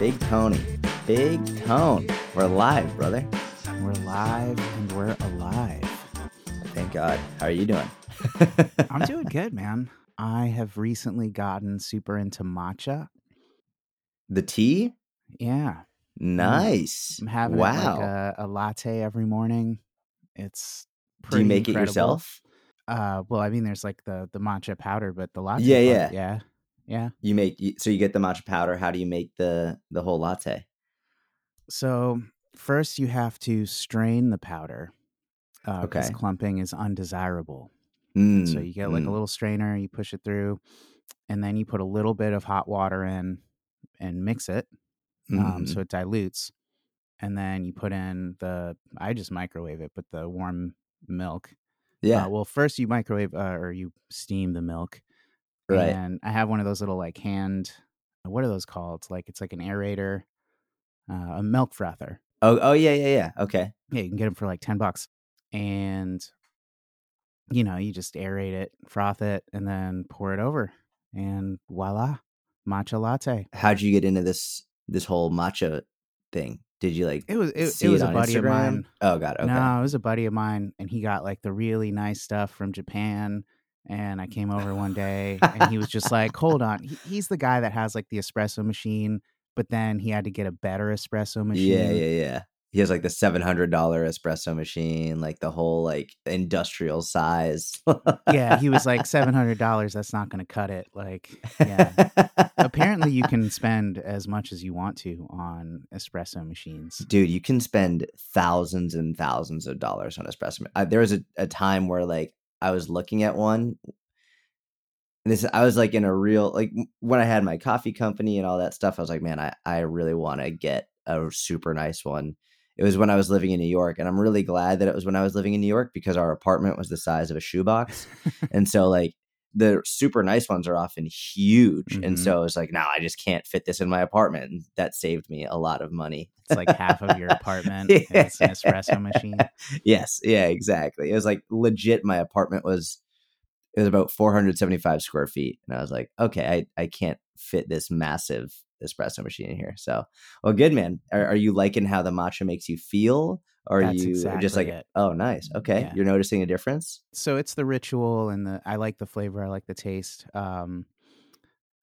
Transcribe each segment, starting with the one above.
Big Tony. Big Tone. We're live, brother. We're live and we're alive. Thank God. How are you doing? I'm doing good, man. I have recently gotten super into matcha. The tea? Yeah. Nice. I'm having wow. like a, a latte every morning. It's Do pretty you make it yourself? Uh, well, I mean, there's like the the matcha powder, but the latte. Yeah, part- yeah. yeah, yeah. You make so you get the matcha powder. How do you make the the whole latte? So first, you have to strain the powder. Uh, Okay. clumping is undesirable. Mm, So you get like a mm. little strainer, you push it through, and then you put a little bit of hot water in and mix it. um, Mhm. so it dilutes. And then you put in the, I just microwave it, but the warm milk. yeah, Uh, well, first you microwave uh, or you steam the milk. Right. And I have one of those little like hand, what are those called? It's like, it's like an aerator, uh, a milk frother. Oh, oh yeah, yeah, yeah. Okay. Yeah, you can get them for like 10 bucks. And, you know, you just aerate it, froth it, and then pour it over. And voila, matcha latte. How'd you get into this this whole matcha thing? Did you like It was, it, it was it a buddy of mine. Oh God. Okay. No, it was a buddy of mine, and he got like the really nice stuff from Japan. And I came over one day, and he was just like, "Hold on." He, he's the guy that has like the espresso machine, but then he had to get a better espresso machine. Yeah, yeah, yeah. He has like the seven hundred dollar espresso machine, like the whole like industrial size. Yeah, he was like seven hundred dollars. That's not going to cut it. Like, yeah. Apparently, you can spend as much as you want to on espresso machines. dude you can spend thousands and thousands of dollars on espresso uh, there was a, a time where like i was looking at one and this i was like in a real like when i had my coffee company and all that stuff i was like man i, I really want to get a super nice one. It was when i was living in new york and i'm really glad that it was when i was living in new york because our apartment was the size of a shoebox. And so like the super nice ones are often huge and Mhm. so it's like no i just can't fit this in my apartment and that saved me a lot of money It's like half of your apartment. Yeah. It's an espresso machine. yes yeah exactly it was like legit my apartment was it was about 475 square feet and i was like okay i, I can't fit this massive espresso machine in here. So well good man. Are, are you liking how the matcha makes you feel? Or are That's you just like it. oh nice. Okay. Yeah. you're noticing a difference? So it's the ritual and the i like the flavor i like the taste. Um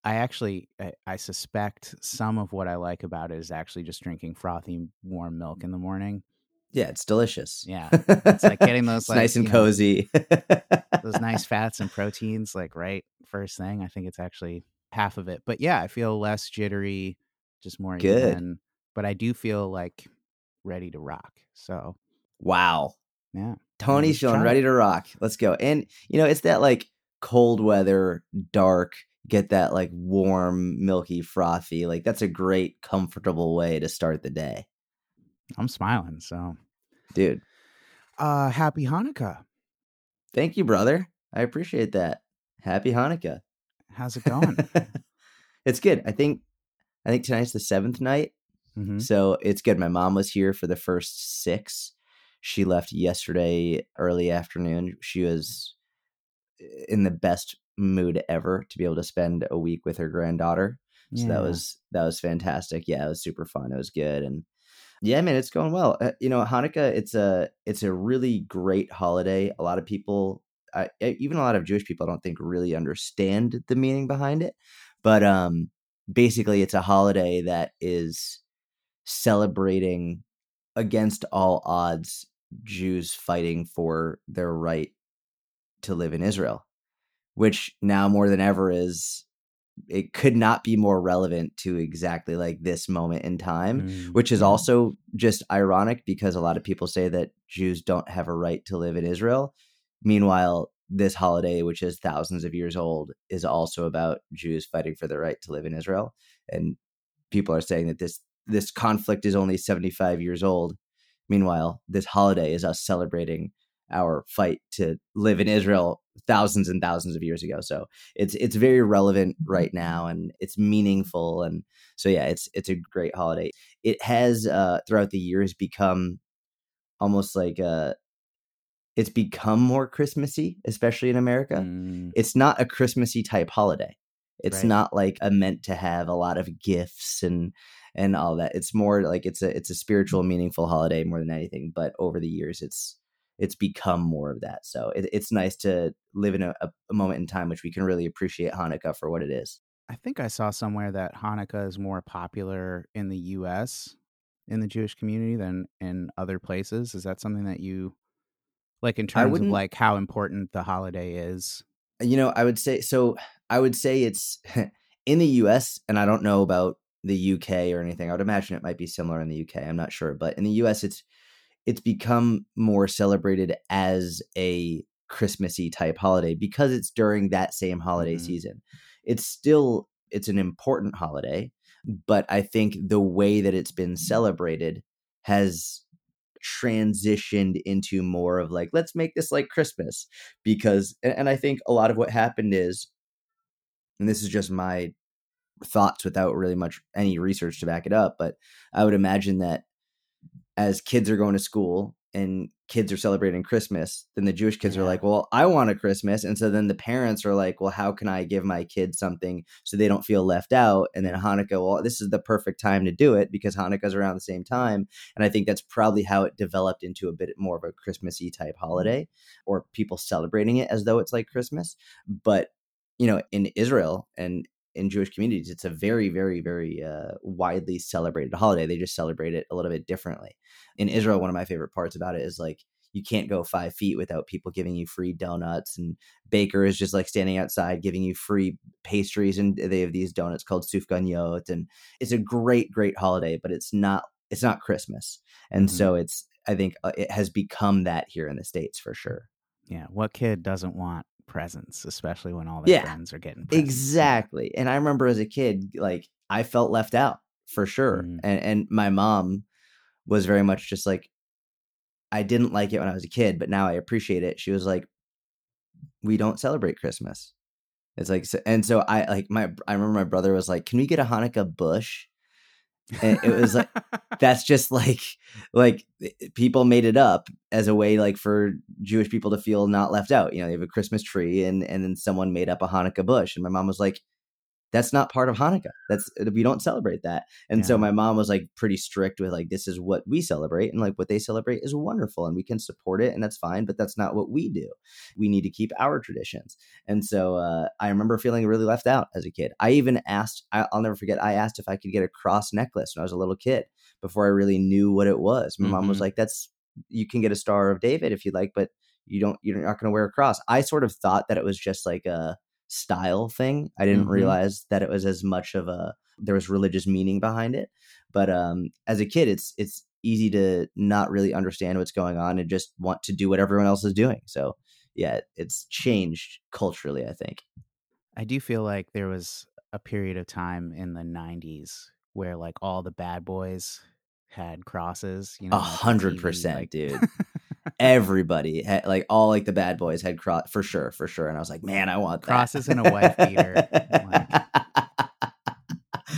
i actually I, I suspect some of what i like about it is actually just drinking frothy warm milk in the morning. Yeah it's delicious. Yeah. It's like getting those like nice and you know, cozy. those nice fats and proteins like right first thing. I think it's actually half of it but yeah i feel less jittery just more Good. even but i do feel like ready to rock so wow yeah Tony's feeling ready to rock. Let's go. And you know, it's that like cold weather, dark, get that like warm, milky, frothy. Like that's a great, comfortable way to start the day. i'm smiling so Dude, uh happy hanukkah thank you, brother. I appreciate that. Happy Hanukkah. How's it going it's good. I think I think tonight's the seventh night. hmm So it's good. My mom was here for the first six. She left yesterday early afternoon. She was in the best mood ever to be able to spend a week with her granddaughter. So that was that was fantastic. Yeah, it was super fun. It was good, and yeah, man, it's going well. Uh, you know, Hanukkah, it's a it's a really great holiday. A lot of people, I, even a lot of Jewish people, I don't think really understand the meaning behind it. But um, basically, it's a holiday that is celebrating against all odds Jews fighting for their right to live in Israel, which now more than ever is it could not be more relevant to exactly like this moment in time, Mm, which is also just ironic because a lot of people say that Jews don't have a right to live in Israel. Meanwhile, this holiday, which is thousands of years old, is also about Jews fighting for their right to live in Israel. And people are saying that this this conflict is only 75 years old. Meanwhile, this holiday is us celebrating our fight to live in Israel thousands and thousands of years ago. So it's it's very relevant right now and it's meaningful and so yeah, it's it's a great holiday. It has uh throughout the years become almost like uh it's become more Christmassy, especially in America. Mm, It's not a Christmassy type holiday. It's Right. not like a meant to have a lot of gifts and and all that. It's more like it's a it's a spiritual, meaningful holiday more than anything. But over the years, it's it's become more of that. So it, it's nice to live in a, a moment in time which we can really appreciate Hanukkah for what it is. I think I saw somewhere that Hanukkah is more popular in the U.S. in the Jewish community than in other places. Is that something that you like in terms of like how important the holiday is? You know, I would say so. I would say it's in the U.S. and I don't know about the UK or anything. I would imagine it might be similar in the UK. I'm not sure, but in the US, it's it's become more celebrated as a Christmassy type holiday because it's during that same holiday mm-hmm. season. It's still it's an important holiday, but I think the way that it's been celebrated has transitioned into more of like let's make this like Christmas because and I think a lot of what happened is and this is just my thoughts without really much any research to back it up but I would imagine that as kids are going to school and kids are celebrating Christmas, then the Jewish kids yeah. are like, well, I want a Christmas. And so then the parents are like, well, how can I give my kids something so they don't feel left out? And then Hanukkah, well, this is the perfect time to do it because Hanukkah's around the same time. And I think that's probably how it developed into a bit more of a Christmassy type mm-hmm. holiday or people celebrating it as though it's like Christmas. But, you know, in Israel and in Jewish communities, it's a very, very, very uh, widely celebrated holiday. They just celebrate it a little bit differently. In Israel, one of my favorite parts about it is like you can't go five feet without people giving you free donuts, and baker is just like standing outside giving you free pastries, and they have these donuts called sufganiyot, and it's a great, great holiday, but it's not it's not Christmas, and mm-hmm. so it's I think uh, it has become that here in the states for sure. Yeah, what kid doesn't want presents, especially when all their yeah, friends are getting presents. Exactly. And I remember as a kid, like I felt left out for sure. Mm. And and my mom was very much just like I didn't like it when I was a kid, but now I appreciate it. She was like, We don't celebrate Christmas. It's like and so I like my I remember my brother was like, Can we get a Hanukkah bush? And it was like that's just like like people made it up as a way like for jewish people to feel not left out. You know they have a christmas tree and and then someone made up a hanukkah bush. And my mom was like that's not part of Hanukkah. That's we don't celebrate that. And yeah. so my mom was like pretty strict with like this is what we celebrate and like what they celebrate is wonderful and we can support it and that's fine, but that's not what we do. We need to keep our traditions. And so uh, I remember feeling really left out as a kid. I even asked I, will never forget I asked if I could get a cross necklace when I was a little kid before I really knew what it was. My mm-hmm. mom was mm-hmm. like that's you can get a star of David if you'd like, but you don't you're not going to wear a cross. I sort of thought that it was just like a style thing. I didn't mm-hmm. realize that it was as much of a there was religious meaning behind it. But um, as a kid, it's it's easy to not really understand what's going on and just want to do what everyone else is doing. So yeah, it's changed culturally. I think. I do feel like there was a period of time in the '90s where like all the bad boys had crosses. You know, a hundred percent, dude. everybody had, like all like the bad boys had cross for sure, for sure. And I was like, man, I want crosses that. and a wife beater.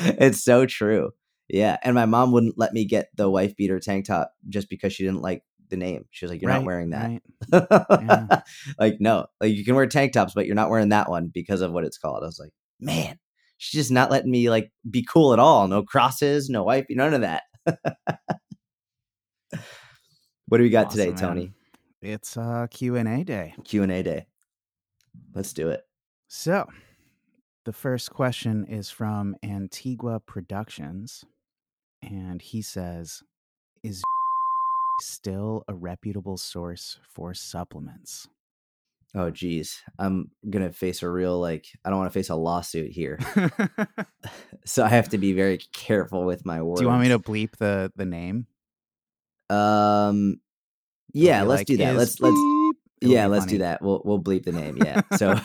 it's so true. Yeah, and my mom wouldn't let me get the wife beater tank top just because she didn't like the name. She was like, "You're right, not wearing that." Right. Yeah. like, no, like you can wear tank tops, but you're not wearing that one because of what it's called. I was like, man, she's just not letting me like be cool at all. No crosses, no wife, none of that. What do we got awesome, today, Tony? Man. It's uh Q and A day. Q and A day. Let's do it. So, the first question is from Antigua Productions, and he says, "Is still a reputable source for supplements?" Oh, geez, I'm gonna face a real like I don't want to face a lawsuit here, so I have to be very careful with my words. Do you want me to bleep the the name? Um, yeah, let's like, do that. Let's let's yeah, let's funny. do that. We'll we'll bleep the name. Yeah, so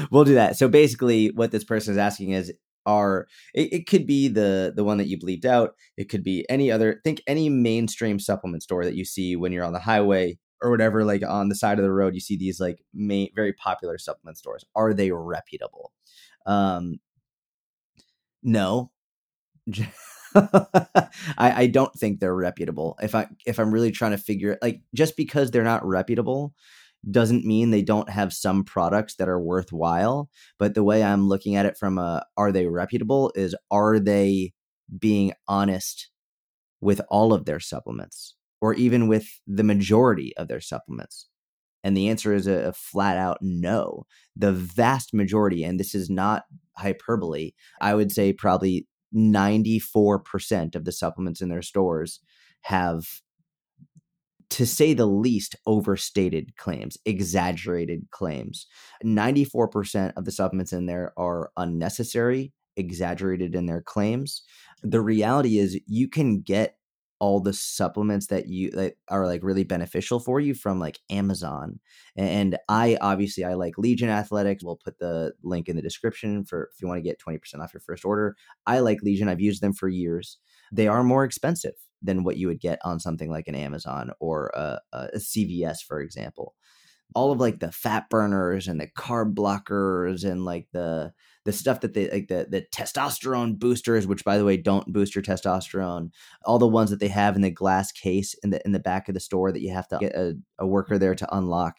we'll do that. So basically, what this person is asking is, are it, it, could be the the one that you bleeped out. It could be any other. Think any mainstream supplement store that you see when you're on the highway or whatever, like on the side of the road. You see these like main, very popular supplement stores. Are they reputable? Um, no. I, I don't think they're reputable. If I if I'm really trying to figure like just because they're not reputable doesn't mean they don't have some products that are worthwhile. But the way I'm looking at it from a are they reputable is are they being honest with all of their supplements or even with the majority of their supplements? And the answer is a, a, flat out no. The vast majority, and this is not hyperbole, I would say probably 94% of the supplements in their stores have, to say the least, overstated claims, exaggerated claims. 94% of the supplements in there are unnecessary, exaggerated in their claims. The reality is, you can get all the supplements that you that are like really beneficial for you from like Amazon. And I obviously I like Legion Athletics. We'll put the link in the description for if you want to get 20% off your first order. I like Legion. I've used them for years. They are more expensive than what you would get on something like an Amazon or a, a CVS, for example all of like the fat burners and the carb blockers and like the the stuff that they like the the testosterone boosters which by the way don't boost your testosterone all the ones that they have in the glass case in the in the back of the store that you have to get a, a worker there to unlock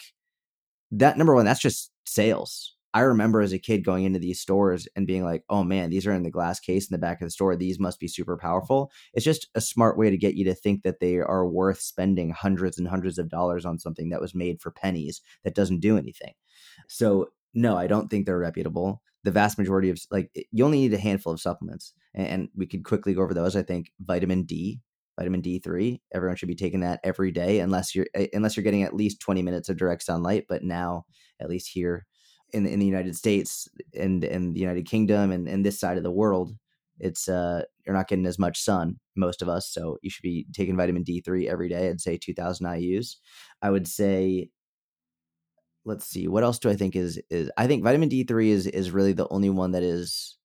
that number one that's just sales I remember as a kid going into these stores and being like, oh man, these are in the glass case in the back of the store. These must be super powerful. It's just a smart way to get you to think that they are worth spending hundreds and hundreds of dollars on something that was made for pennies that doesn't do anything. So, no, I don't think they're reputable. The vast majority of, like, you only need a handful of supplements. And we could quickly go over those. I think vitamin D, vitamin D3. Everyone should be taking that every day unless you're unless you're getting at least 20 minutes of direct sunlight, but now at least here in in the United States and and the United Kingdom and, and this side of the world, it's uh you're not getting as much sun, most of us. So you should be taking vitamin D3 every day. I'd say 2000 IU's. I would say let's see, what else do I think is is I think vitamin D3 is is really the only one that is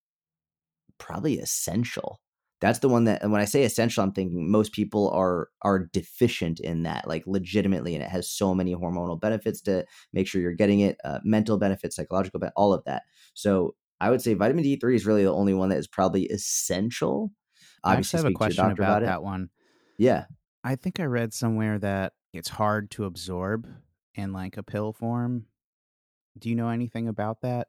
probably essential. That's the one that and when i say essential i'm thinking most people are are deficient in that like legitimately and it has so many hormonal benefits to make sure you're getting it uh, mental benefits psychological benefits all of that. So i would say vitamin d3 is really the only one that is probably essential. Obviously I have a question about, about that one. Yeah. I think i read somewhere that it's hard to absorb in like a pill form do you know anything about that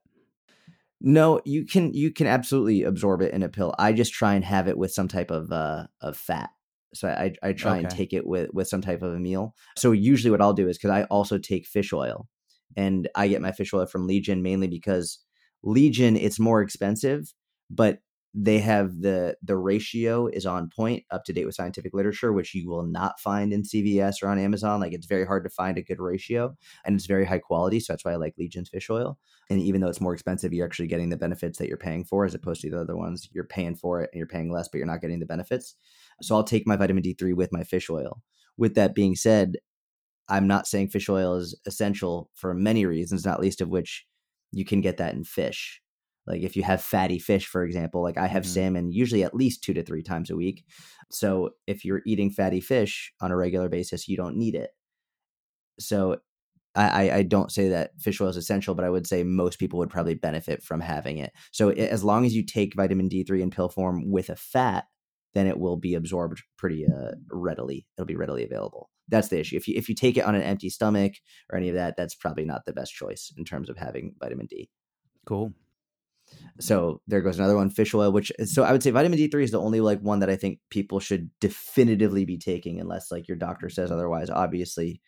no, you can you can absolutely absorb it in a pill. I just try and have it with some type of uh of fat. So I I try okay. and take it with with some type of a meal. So usually what I'll do is because I also take fish oil, and I get my fish oil from Legion mainly because Legion it's more expensive, but they have the the ratio is on point up to date with scientific literature which you will not find in cvs or on amazon. Like it's very hard to find a good ratio and it's very high quality so that's why i like legion's fish oil. And even though it's more expensive you're actually getting the benefits that you're paying for as opposed to the other ones. You're paying for it and you're paying less but you're not getting the benefits. So i'll take my vitamin d3 with my fish oil. With that being said i'm not saying fish oil is essential for many reasons not least of which you can get that in fish like if you have fatty fish, for example, like I have mm-hmm. salmon usually at least two to three times a week. So if you're eating fatty fish on a regular basis, you don't need it. So I, I don't say that fish oil is essential, but I would say most people would probably benefit from having it. So as long as you take vitamin D3 in pill form with a fat, then it will be absorbed pretty uh, readily. It'll be readily available. That's the issue. If you if you take it on an empty stomach or any of that, that's probably not the best choice in terms of having vitamin D. Cool. So there goes another one, fish oil, which so I would say vitamin D3 is the only like one that I think people should definitively be taking unless like your doctor says otherwise. Obviously,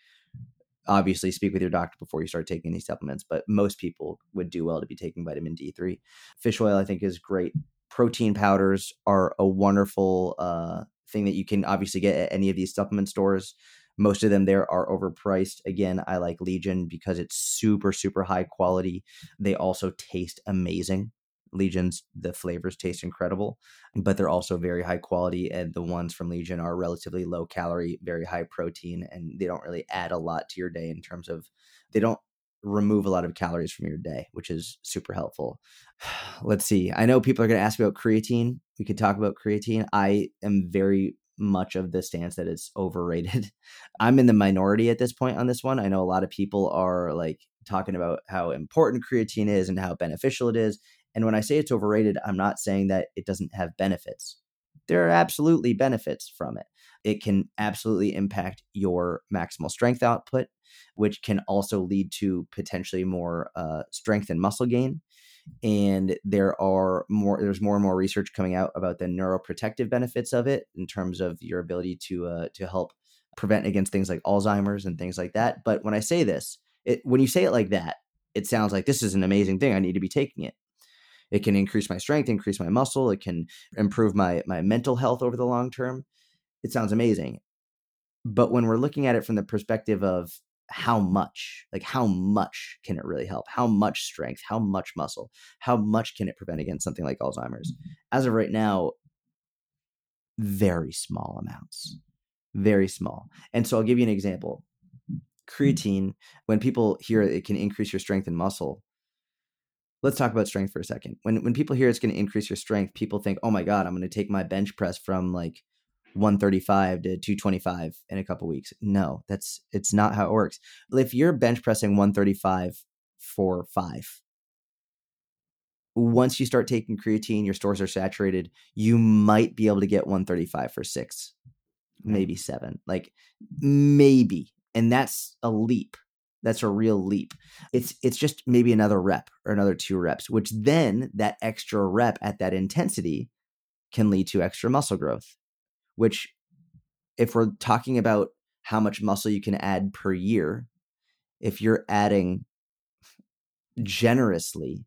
obviously speak with your doctor before you start taking these supplements, but most people would do well to be taking vitamin D3. Fish oil I think is great. Protein powders are a wonderful uh, thing that you can obviously get at any of these supplement stores. Most of them there are overpriced. Again, I like Legion because it's super, super high quality. They also taste amazing. Legion's the flavors taste incredible, but they're also very high quality. And the ones from Legion are relatively low calorie, very high protein, and they don't really add a lot to your day in terms of they don't remove a lot of calories from your day, which is super helpful. Let's see. I know people are going to ask about creatine. We could talk about creatine. I am very much of the stance that it's overrated. I'm in the minority at this point on this one. I know a lot of people are like talking about how important creatine is and how beneficial it is. And when I say it's overrated, I'm not saying that it doesn't have benefits. There are absolutely benefits from it. It can absolutely impact your maximal strength output, which can also lead to potentially more uh, strength and muscle gain. And there are more there's more and more research coming out about the neuroprotective benefits of it in terms of your ability to uh, to help prevent against things like alzheimer's and things like that. But when i say this it when you say it like that it sounds like this is an amazing thing. I need to be taking it. It can increase my strength increase my muscle. It can improve my my mental health over the long term. It sounds amazing. But when we're looking at it from the perspective of how much like how much can it really help? How much strength? How much muscle? How much can it prevent against something like alzheimer's? Mm-hmm. As of right now very small amounts. Very small. And so i'll give you an example. Mm-hmm. Creatine when people hear it can increase your strength and muscle. Let's talk about strength for a second. When when people hear it's going to increase your strength people think oh my god i'm going to take my bench press from like 135 to 225 in a couple weeks. No, that's it's not how it works. If you're bench pressing 135 for 5, once you start taking creatine, your stores are saturated, you might be able to get 135 for 6, hmm. maybe 7. Like maybe. And that's a leap. That's a real leap. It's it's just maybe another rep or another two reps, which then that extra rep at that intensity can lead to extra muscle growth which if we're talking about how much muscle you can add per year, if you're adding generously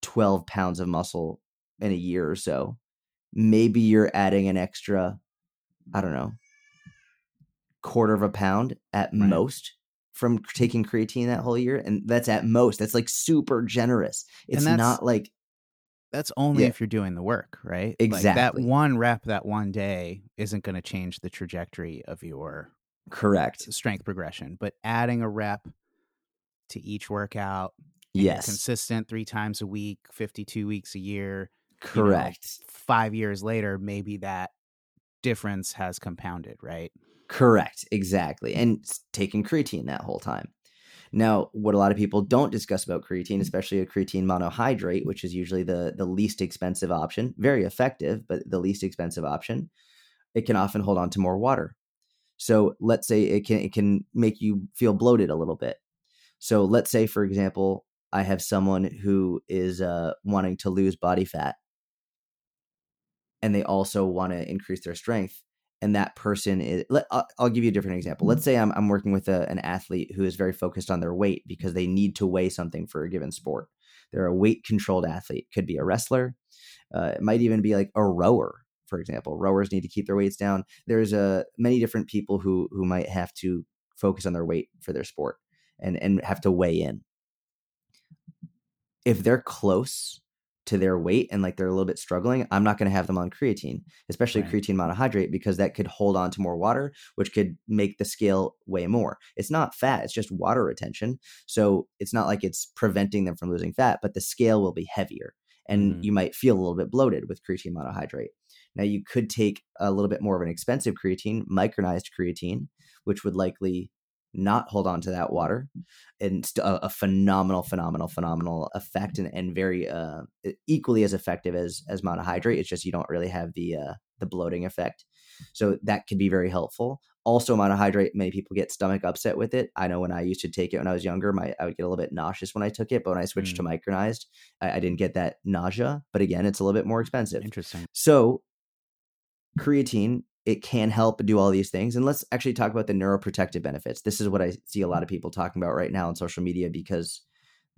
12 pounds of muscle in a year or so, maybe you're adding an extra, I don't know, quarter of a pound at right. most from taking creatine that whole year. And that's at most. That's like super generous. It's not like that's only yeah. if you're doing the work, right? Exactly. Like that one rep that one day isn't going to change the trajectory of your correct strength progression, but adding a rep to each workout, yes, consistent 3 times a week, 52 weeks a year, correct. You know, 5 years later maybe that difference has compounded, right? Correct, exactly. And taking creatine that whole time. Now, what a lot of people don't discuss about creatine, mm. especially a creatine monohydrate, which is usually the the least expensive option, very effective, but the least expensive option, it can often hold on to more water. So let's say it can it can make you feel bloated a little bit. So let's say, for example, I have someone who is uh, wanting to lose body fat, and they also want to increase their strength and that person is let, I'll, I'll, give you a different example. Let's say i'm, I'm working with a, an athlete who is very focused on their weight because they need to weigh something for a given sport. They're a weight controlled athlete could be a wrestler uh, it might even be like a rower for example. Rowers need to keep their weights down. There's a uh, many different people who who might have to focus on their weight for their sport and and have to weigh in. If they're close to their weight and like they're a little bit struggling, I'm not going to have them on creatine, especially right. creatine monohydrate, because that could hold on to more water, which could make the scale weigh more. It's not fat, it's just water retention. So it's not like it's preventing them from losing fat, but the scale will be heavier and mm-hmm. you might feel a little bit bloated with creatine monohydrate. Now, you could take a little bit more of an expensive creatine, micronized creatine, which would likely not hold on to that water and a, a phenomenal phenomenal phenomenal effect and, and very uh, equally as effective as as monohydrate. It's just you don't really have the uh, the bloating effect. So that could be very helpful. Also monohydrate many people get stomach upset with it. I know when i used to take it when i was younger my i would get a little bit nauseous when i took it but when i switched mm. to micronized I, I didn't get that nausea but again it's a little bit more expensive. Interesting. So creatine it can help do all these things. And let's actually talk about the neuroprotective benefits. This is what I see a lot of people talking about right now on social media because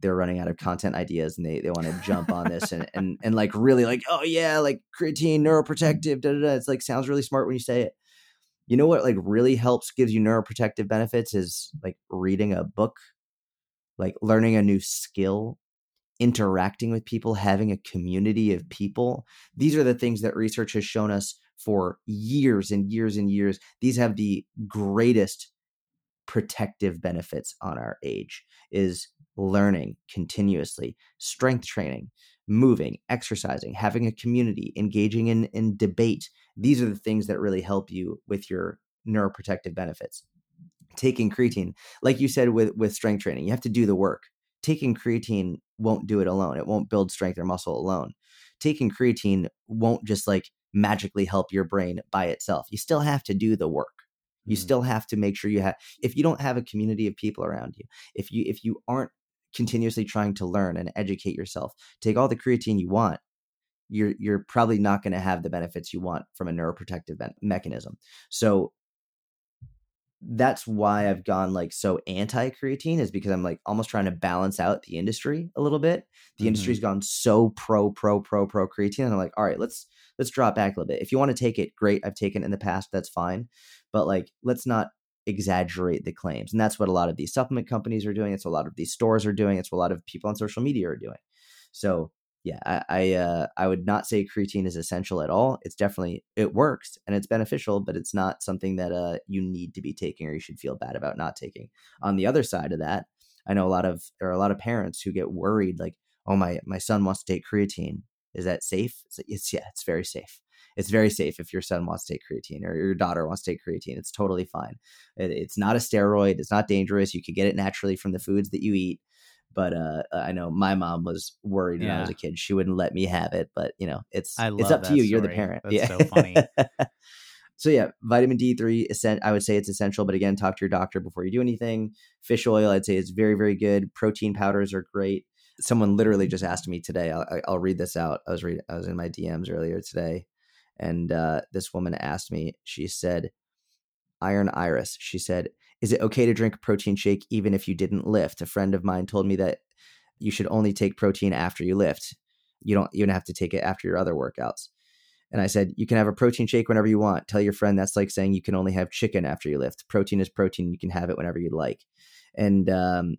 they're running out of content ideas and they, they want to jump on this and, and and like really like, oh yeah, like creatine, neuroprotective, da, da, da. It's like sounds really smart when you say it. You know what like really helps gives you neuroprotective benefits is like reading a book, like learning a new skill, interacting with people, having a community of people. These are the things that research has shown us for years and years and years. These have the greatest protective benefits on our age is learning continuously, strength training, moving, exercising, having a community, engaging in, in debate. These are the things that really help you with your neuroprotective benefits. Taking creatine, like you said with, with strength training, you have to do the work. Taking creatine won't do it alone. It won't build strength or muscle alone. Taking creatine won't just like magically help your brain by itself. You still have to do the work. You mm-hmm. still have to make sure you have if you don't have a community of people around you, if you if you aren't continuously trying to learn and educate yourself, take all the creatine you want, you're you're probably not going to have the benefits you want from a neuroprotective mechanism. So that's why I've gone like so anti creatine is because I'm like almost trying to balance out the industry a little bit. The mm-hmm. industry's gone so pro pro pro pro creatine and I'm like, all right, let's let's drop back a little bit. If you want to take it, great. I've taken it in the past, that's fine. But like let's not exaggerate the claims. And that's what a lot of these supplement companies are doing. It's a lot of these stores are doing. It's a lot of people on social media are doing. So yeah, I I, uh, I would not say creatine is essential at all. It's definitely it works and it's beneficial, but it's not something that uh, you need to be taking or you should feel bad about not taking. On the other side of that, I know a lot of there are a lot of parents who get worried, like, oh my my son wants to take creatine. Is that safe? It's, it's yeah, it's very safe. It's very safe if your son wants to take creatine or your daughter wants to take creatine. It's totally fine. It, it's not a steroid. It's not dangerous. You can get it naturally from the foods that you eat. But uh, I know my mom was worried yeah. when I was a kid. She wouldn't let me have it. But you know, it's it's up to you. Story. You're the parent. That's yeah. so funny. so yeah, vitamin D3, I would say it's essential. But again, talk to your doctor before you do anything. Fish oil, I'd say is very very good. Protein powders are great. Someone literally just asked me today. I'll, I'll read this out. I was reading. I was in my DMs earlier today, and uh, this woman asked me. She said, "Iron Iris." She said, is it okay to drink a protein shake even if you didn't lift? A friend of mine told me that you should only take protein after you lift. You don't you don't have to take it after your other workouts. And I said, you can have a protein shake whenever you want. Tell your friend that's like saying you can only have chicken after you lift. Protein is protein. You can have it whenever you'd like. And um,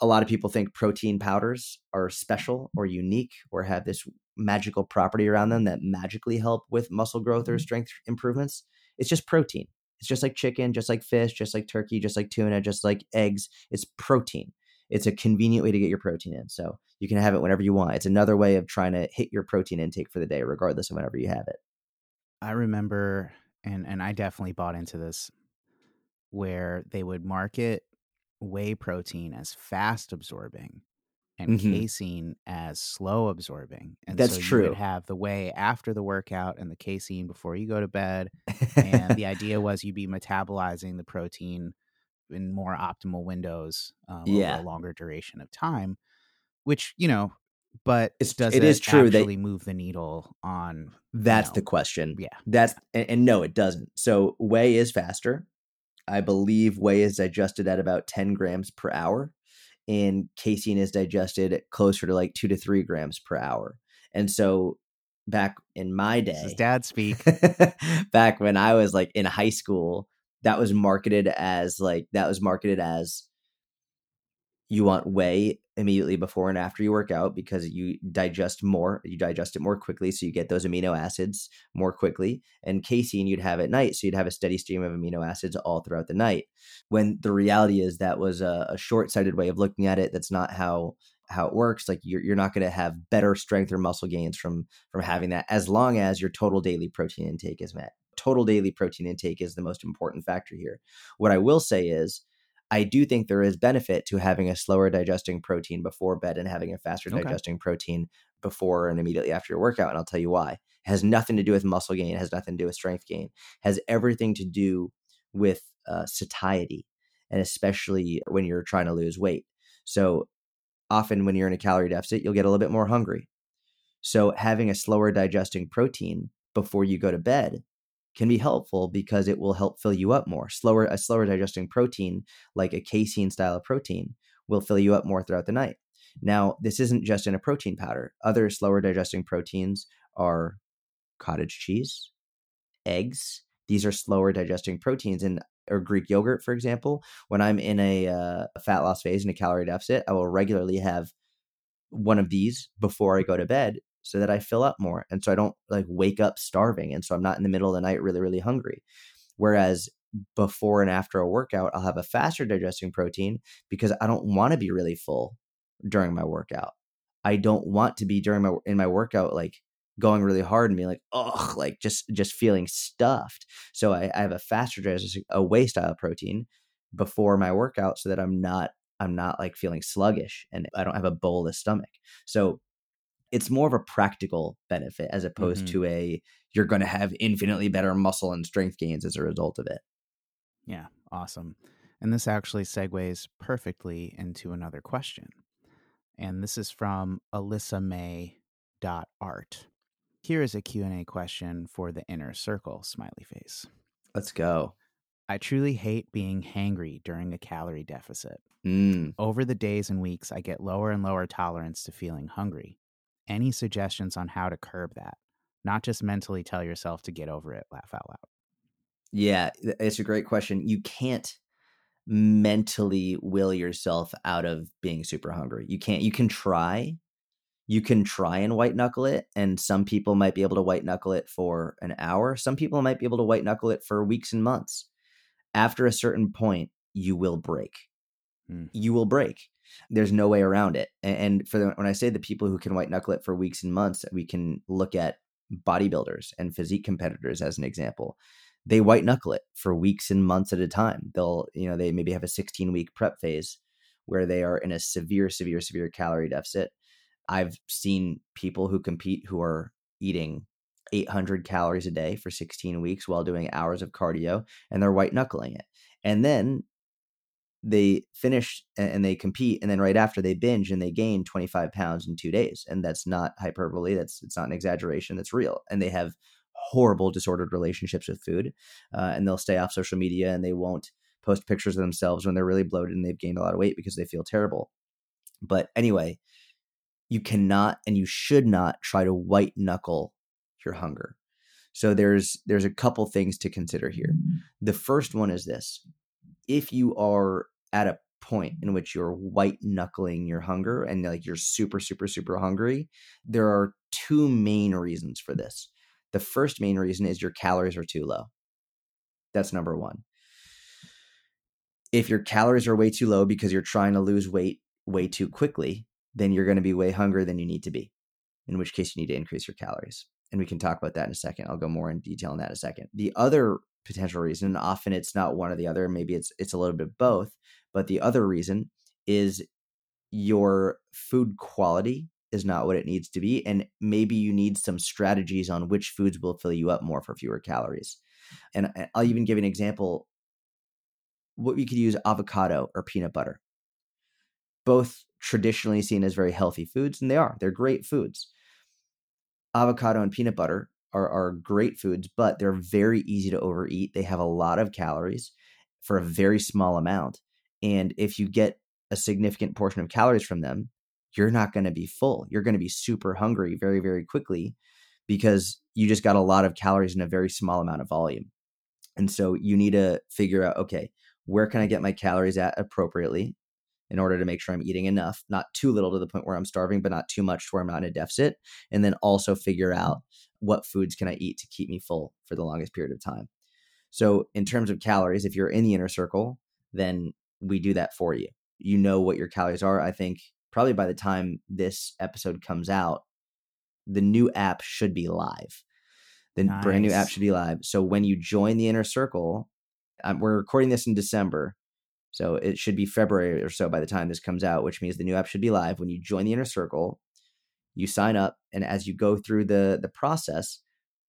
a lot of people think protein powders are special or unique or have this magical property around them that magically help with muscle growth or mm-hmm. strength improvements. It's just protein. It's just like chicken, just like fish, just like turkey, just like tuna, just like eggs. It's protein. It's a convenient way to get your protein in. So you can have it whenever you want. It's another way of trying to hit your protein intake for the day, regardless of whenever you have it. I remember, and and I definitely bought into this, where they would market whey protein as fast absorbing and mm-hmm. casein as slow absorbing. And That's so true. You would have the whey after the workout and the casein before you go to bed. and the idea was you'd be metabolizing the protein in more optimal windows um, yeah. over a longer duration of time, which, you know, but it's, does it, it is true actually that move the needle on that's you know, the question yeah that's and, and no it doesn't so whey is faster i believe whey is digested at about 10 grams per hour and casein is digested closer to like two to three grams per hour. And so back in my day, dad speak. back when I was like in high school, that was marketed as like that was marketed as you want whey immediately before and after you work out because you digest more you digest it more quickly so you get those amino acids more quickly and casein you'd have at night so you'd have a steady stream of amino acids all throughout the night. When the reality is that was a, a short-sighted way of looking at it that's not how how it works like you're, you're not going to have better strength or muscle gains from from having that as long as your total daily protein intake is met. Total daily protein intake is the most important factor here. What i will say is I do think there is benefit to having a slower digesting protein before bed and having a faster okay. digesting protein before and immediately after your workout. And I'll tell you why. It has nothing to do with muscle gain. It has nothing to do with strength gain. It has everything to do with uh, satiety, and especially when you're trying to lose weight. So often when you're in a calorie deficit, you'll get a little bit more hungry. So having a slower digesting protein before you go to bed can be helpful because it will help fill you up more. Slower, a slower digesting protein, like a casein style of protein, will fill you up more throughout the night. Now, this isn't just in a protein powder. Other slower digesting proteins are cottage cheese, eggs. These are slower digesting proteins, and or Greek yogurt, for example. When I'm in a, uh, fat loss phase and a calorie deficit, I will regularly have one of these before I go to bed so that I fill up more. And so I don't like wake up starving. And so I'm not in the middle of the night really, really hungry. Whereas before and after a workout, I'll have a faster digesting protein because I don't want to be really full during my workout. I don't want to be during my in my workout like going really hard and being like, oh, like just just feeling stuffed. So I, I have a faster digesting a whey style protein before my workout so that I'm not I'm not like feeling sluggish and I don't have a bolus stomach. So it's more of a practical benefit as opposed mm-hmm. to a you're going to have infinitely better muscle and strength gains as a result of it. Yeah, awesome. And this actually segues perfectly into another question. And this is from Alyssa May art. Here is a Q&A question for the inner circle smiley face. Let's go. I truly hate being hangry during a calorie deficit. Mm. Over the days and weeks, I get lower and lower tolerance to feeling hungry. Any suggestions on how to curb that? Not just mentally tell yourself to get over it, laugh out loud. Yeah, it's a great question. You can't mentally will yourself out of being super hungry. You can't. You can try. You can try and white knuckle it, and some people might be able to white knuckle it for an hour. Some people might be able to white knuckle it for weeks and months. After a certain point, you will break. Mm. You will break. There's no way around it. And for the, when I say the people who can white knuckle it for weeks and months, we can look at bodybuilders and physique competitors as an example they white knuckle it for weeks and months at a time. They'll, you know, they maybe have a 16 week prep phase where they are in a severe, severe, severe calorie deficit. I've seen people who compete who are eating 800 calories a day for 16 weeks while doing hours of cardio and they're white knuckling it. And then they finish and they compete and then right after they binge and they gain 25 pounds in 2 days and that's not hyperbole that's it's not an exaggeration that's real and they have horrible disordered relationships with food uh, and they'll stay off social media and they won't post pictures of themselves when they're really bloated and they've gained a lot of weight because they feel terrible. But anyway you cannot and you should not try to white knuckle your hunger. So there's there's a couple things to consider here. The first one is this if you are at a point in which you're white knuckling your hunger and like you're super super super hungry there are two main reasons for this the first main reason is your calories are too low. That's number one. If your calories are way too low because you're trying to lose weight way too quickly, then you're going to be way hungrier than you need to be, in which case you need to increase your calories. And we can talk about that in a second. I'll go more in detail on that in a second. The other potential reason, often it's not one or the other, maybe it's it's a little bit of both, but the other reason is your food quality is not what it needs to be. And maybe you need some strategies on which foods will fill you up more for fewer calories. And uh, I'll even give an example. What we could use avocado or peanut butter. Both traditionally seen as very healthy foods, and they are. They're great foods. Avocado and peanut butter are, are great foods, but they're very easy to overeat. They have a lot of calories for a very small amount. And if you get a significant portion of calories from them, you're not going to be full. You're going to be super hungry very, very quickly because you just got a lot of calories in a very small amount of volume. And so you need to figure out okay, where can I get my calories at appropriately in order to make sure I'm eating enough, not too little to the point where I'm starving, but not too much to where I'm not in a deficit. And then also figure out what foods can I eat to keep me full for the longest period of time. So, in terms of calories, if you're in the inner circle, then we do that for you. You know what your calories are. I think probably by the time this episode comes out, the new app should be live. The nice. brand new app should be live. So when you join the inner circle, um, we're recording this in December. So it should be February or so by the time this comes out, which means the new app should be live. When you join the inner circle, you sign up, and as you go through the the process,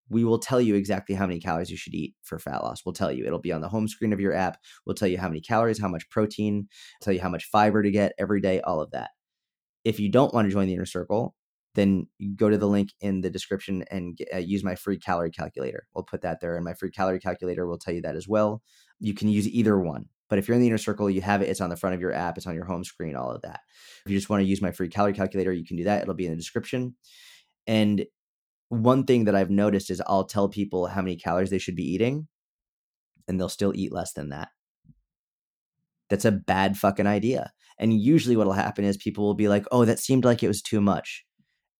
we will tell you exactly how many calories you should eat for fat loss. We'll tell you. It'll be on the home screen of your app. We'll tell you how many calories, how much protein, tell you how much fiber to get every day, all of that. If you don't want to join the inner circle, then go to the link in the description and get, uh, use my free calorie calculator. We'll put that there, and my free calorie calculator will tell you that as well. You can use either one. But if you're in the inner circle, you have it. It's on the front of your app. It's on your home screen. All of that. If you just want to use my free calorie calculator, you can do that. It'll be in the description. And one thing that I've noticed is I'll tell people how many calories they should be eating, and they'll still eat less than that. That's a bad fucking idea. And usually what'll happen is people will be like, "Oh, that seemed like it was too much."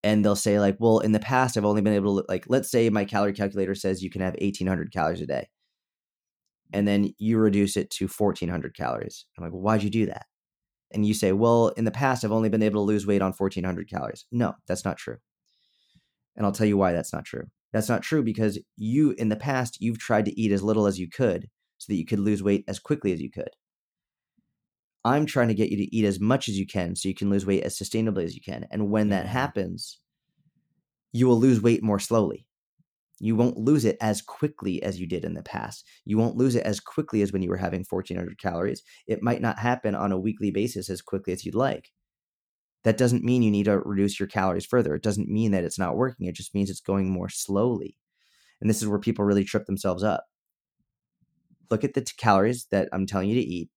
And they'll say like, "Well, in the past I've only been able to like let's say my calorie calculator says you can have 1800 calories a day." And then you reduce it to 1400 calories. I'm like, well, "Why'd you do that?" And you say, "Well, in the past I've only been able to lose weight on 1400 calories." No, that's not true. And I'll tell you why that's not true. That's not true because you in the past you've tried to eat as little as you could so that you could lose weight as quickly as you could. I'm trying to get you to eat as much as you can so you can lose weight as sustainably as you can. And when that mm-hmm. happens, you will lose weight more slowly. You won't lose it as quickly as you did in the past. You won't lose it as quickly as when you were having 1400 calories. It might not happen on a weekly basis as quickly as you'd like. That doesn't mean you need to reduce your calories further. It doesn't mean that it's not working. It just means it's going more slowly. And this is where people really trip themselves up. Look at the t- calories that I'm telling you to eat,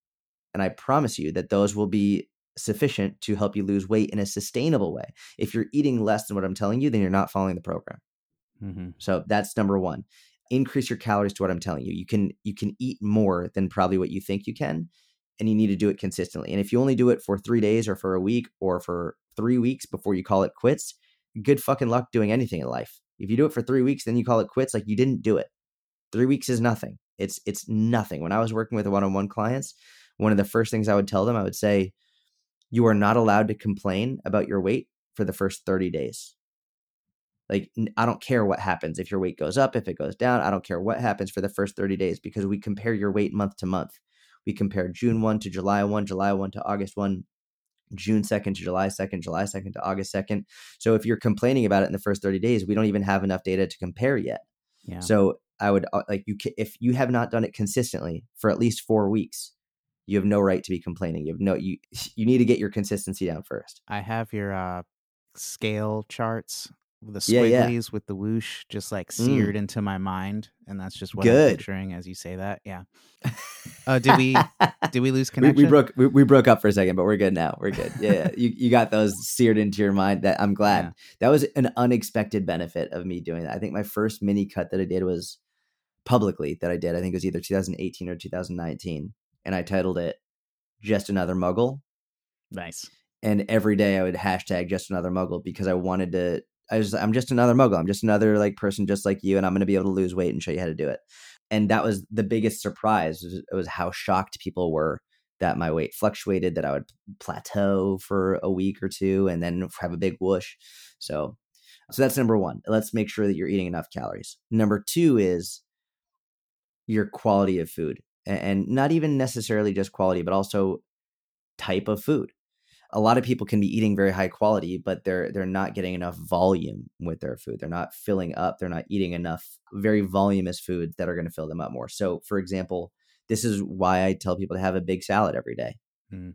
and I promise you that those will be sufficient to help you lose weight in a sustainable way. If you're eating less than what I'm telling you, then you're not following the program. Mm-hmm. So that's number one. Increase your calories to what I'm telling you. You can you can eat more than probably what you think you can, and you need to do it consistently. And if you only do it for three days or for a week or for three weeks before you call it quits, good fucking luck doing anything in life. If you do it for three weeks, then you call it quits, like you didn't do it. Three weeks is nothing. It's it's nothing. When I was working with one-on-one clients, one of the first things I would tell them, I would say, you are not allowed to complain about your weight for the first 30 days. Like, I don't care what happens. If your weight goes up, if it goes down, I don't care what happens for the first 30 days because we compare your weight month to month. We compare June 1 to July 1, July 1 to August 1, June 2nd to July 2nd, July 2nd to August 2nd. So if you're complaining about it in the first 30 days, we don't even have enough data to compare yet. Yeah. So I would uh, like you if you have not done it consistently for at least 4 weeks, you have no right to be complaining. You have no you you need to get your consistency down first. I have your uh scale charts the squigglies yeah, yeah. with the whoosh just like mm. seared mm. into my mind and that's just what Good. i'm picturing as you say that yeah uh did we did we lose connection we, we broke we, we, broke up for a second but we're good now we're good yeah, yeah. you, you got those seared into your mind that i'm glad that was an unexpected benefit of me doing that i think my first mini cut that i did was publicly that i did i think it was either 2018 or 2019 and i titled it just another muggle nice and every day I would hashtag just another muggle because I wanted to I was I'm just another mogul. I'm just another like person just like you, and I'm going to be able to lose weight and show you how to do it. And that was the biggest surprise. Was, it was how shocked people were that my weight fluctuated, that I would plateau for a week or two, and then have a big whoosh. So, so that's number one. Let's make sure that you're eating enough calories. Number two is your quality of food, and not even necessarily just quality, but also type of food a lot of people can be eating very high quality but they're they're not getting enough volume with their food. They're not filling up. They're not eating enough very voluminous foods that are going to fill them up more. So for example this is why i tell people to have a big salad every day. Mm.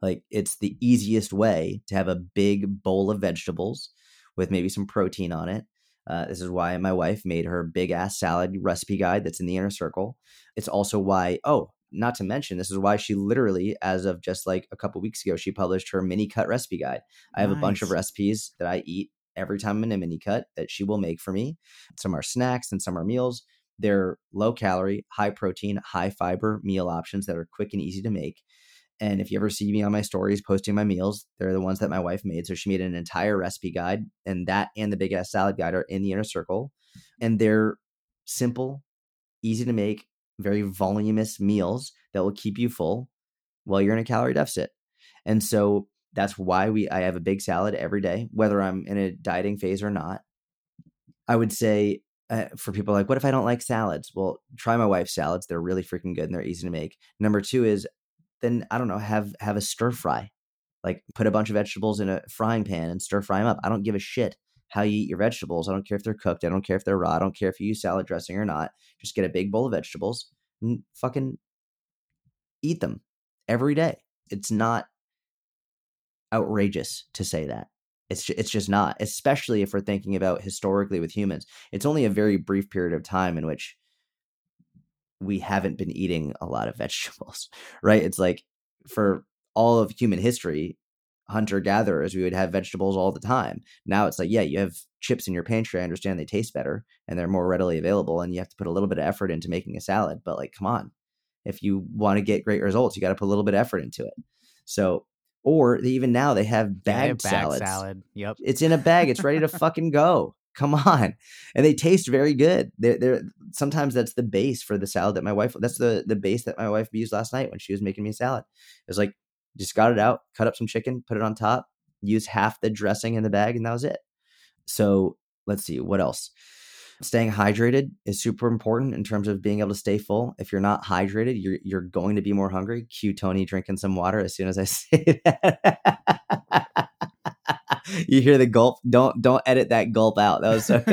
like it's the easiest way to have a big bowl of vegetables with maybe some protein on it. Uh, this is why my wife made her big ass salad recipe guide that's in the inner circle. It's also why, oh, not to mention this is why she literally as of just like a couple weeks ago she published her mini cut recipe guide. I have nice. a bunch of recipes that i eat every time i'm in a mini cut that she will make for me. Some are snacks and some are meals. They're low calorie high protein high fiber meal options that are quick and easy to make. And if you ever see me on my stories posting my meals they're the ones that my wife made. So she made an entire recipe guide and that and the big ass salad guide are in the inner circle. And they're simple easy to make very voluminous meals that will keep you full while you're in a calorie deficit. And so that's why we I have a big salad every day, whether I'm in a dieting phase or not. I would say uh, for people like, what if I don't like salads? Well, try my wife's salads. They're really freaking good and they're easy to make. Number two is then I don't know, have have a stir fry. Like put a bunch of vegetables in a frying pan and stir fry them up. I don't give a shit how you eat your vegetables. I don't care if they're cooked. I don't care if they're raw. I don't care if you use salad dressing or not. Just get a big bowl of vegetables and fucking eat them every day. It's not outrageous to say that. It's it's just not, especially if we're thinking about historically with humans. It's only a very brief period of time in which we haven't been eating a lot of vegetables, right? It's like for all of human history, hunter gatherers, we would have vegetables all the time. Now it's like, yeah, you have chips in your pantry. I understand they taste better and they're more readily available, and you have to put a little bit of effort into making a salad. But like, come on, if you want to get great results, you got to put a little bit of effort into it. So, or even now they have bagged yeah, bag salads. Salad. Yep, it's in a bag. It's ready to fucking go. Come on, and they taste very good. They're, they're sometimes that's the base for the salad that my wife. That's the the base that my wife used last night when she was making me a salad. It was like just got it out, cut up some chicken, put it on top, use half the dressing in the bag, and that was it. So let's see what else. Staying hydrated is super important in terms of being able to stay full. If you're not hydrated, you're you're going to be more hungry. Cue Tony drinking some water as soon as I say that. you hear the gulp. Don't don't edit that gulp out. That was so.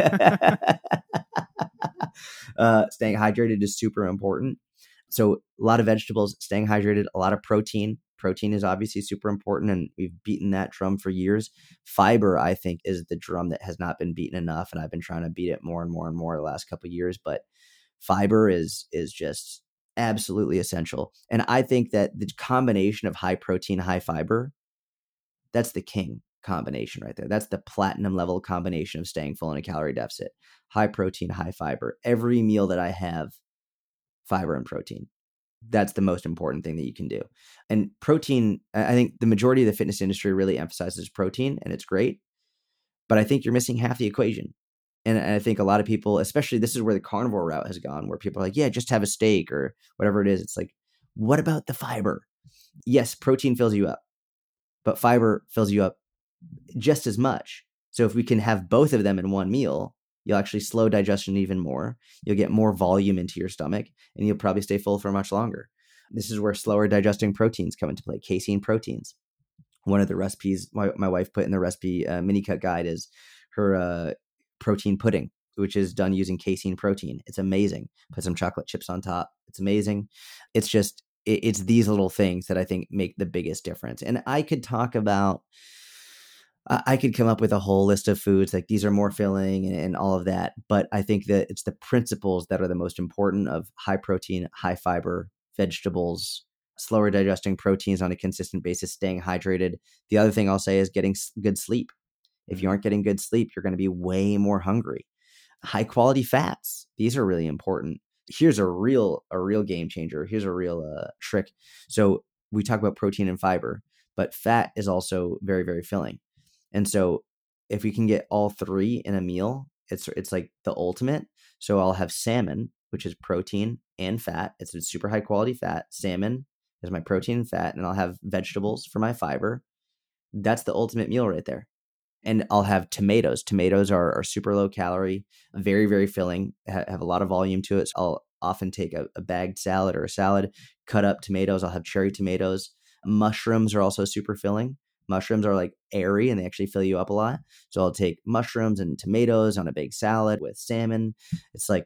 uh, staying hydrated is super important. So a lot of vegetables, staying hydrated, a lot of protein. Protein is obviously super important, and we've beaten that drum for years. Fiber, I think, is the drum that has not been beaten enough, and I've been trying to beat it more and more and more the last couple years. But fiber is is just absolutely essential, and I think that the combination of high protein, high fiber, that's the king combination right there. That's the platinum level combination of staying full in a calorie deficit. High protein, high fiber. Every meal that I have, fiber and protein. That's the most important thing that you can do. And protein, I think the majority of the fitness industry really emphasizes protein, and it's great. But I think you're missing half the equation. And I think a lot of people, especially this is where the carnivore route has gone, where people are like, yeah, just have a steak or whatever it is. It's like, what about the fiber? Yes, protein fills you up, but fiber fills you up just as much. So if we can have both of them in one meal, you'll actually slow digestion even more. You'll get more volume into your stomach and you'll probably stay full for much longer. This is where slower digesting proteins come into play, casein proteins. One of the recipes my, my wife put in the recipe uh, mini cut guide is her uh, protein pudding, which is done using casein protein. It's amazing. Put some chocolate chips on top. It's amazing. It's just, it, it's these little things that I think make the biggest difference. And I could talk about I could come up with a whole list of foods like these are more filling and, and, all of that. But I think that it's the principles that are the most important of high protein, high fiber vegetables, slower digesting proteins on a consistent basis, staying hydrated. The other thing I'll say is getting good sleep. If you mm-hmm. aren't getting good sleep, you're going to be way more hungry. High quality fats. These are really important. Here's a real a real game changer. Here's a real uh, trick. So we talk about protein and fiber, but fat is also very very filling and so if we can get all three in a meal, it's it's like the ultimate. So I'll have salmon, which is protein and fat. It's a super high quality fat. Salmon is my protein and fat, and I'll have vegetables for my fiber. That's the ultimate meal right there. And I'll have tomatoes. Tomatoes are, are super low calorie, very, very filling, have a lot of volume to it. So I'll often take a, a bagged salad or a salad, cut up tomatoes. I'll have cherry tomatoes. Mushrooms are also super filling mushrooms are like airy and they actually fill you up a lot. So I'll take mushrooms and tomatoes on a big salad with salmon. It's like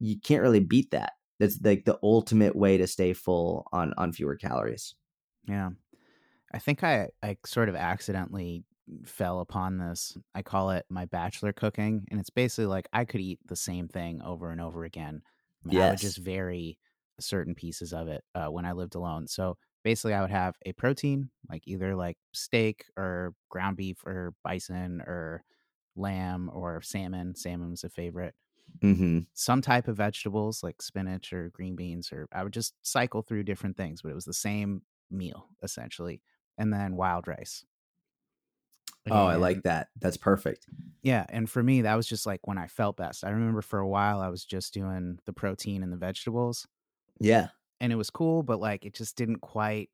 you can't really beat that. That's like the ultimate way to stay full on on fewer calories. Yeah. I think I I sort of accidentally fell upon this. I call it my bachelor cooking and it's basically like I could eat the same thing over and over again. I, mean, yes. I would just vary certain pieces of it uh, when I lived alone. So basically I would have a protein, like either like steak or ground beef or bison or lamb or salmon. Salmon's a favorite. Mm-hmm. Some type of vegetables like spinach or green beans, or I would just cycle through different things, but it was the same meal essentially. And then wild rice. And, oh, I like that. That's perfect. Yeah. And for me, that was just like when I felt best. I remember for a while I was just doing the protein and the vegetables. Yeah and it was cool, but like it just didn't quite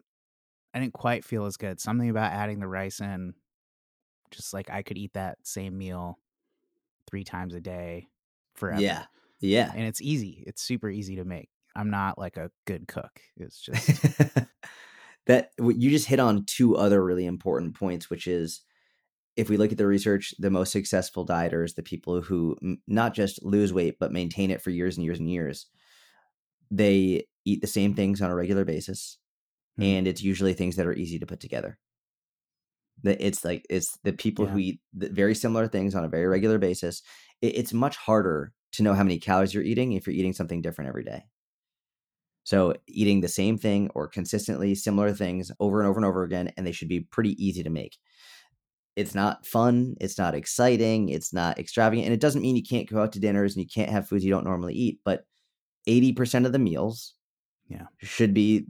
I didn't quite feel as good. Something about adding the rice in just like I could eat that same meal three times a day forever. Yeah. Yeah. And it's easy. It's super easy to make. I'm not like a good cook. It's just that you just hit on two other really important points, which is if we look at the research, the most successful dieters, the people who not just lose weight but maintain it for years and years and years, they eat the same things on a regular basis, mm. and it's usually things that are easy to put together. That it's like it's the people yeah. who eat very similar things on a very regular basis. It, it's much harder to know how many calories you're eating if you're eating something different every day. So eating the same thing or consistently similar things over and over and over again, and they should be pretty easy to make. It's not fun. It's not exciting. It's not extravagant. And it doesn't mean you can't go out to dinners and you can't have foods you don't normally eat. But 80% of the meals yeah should be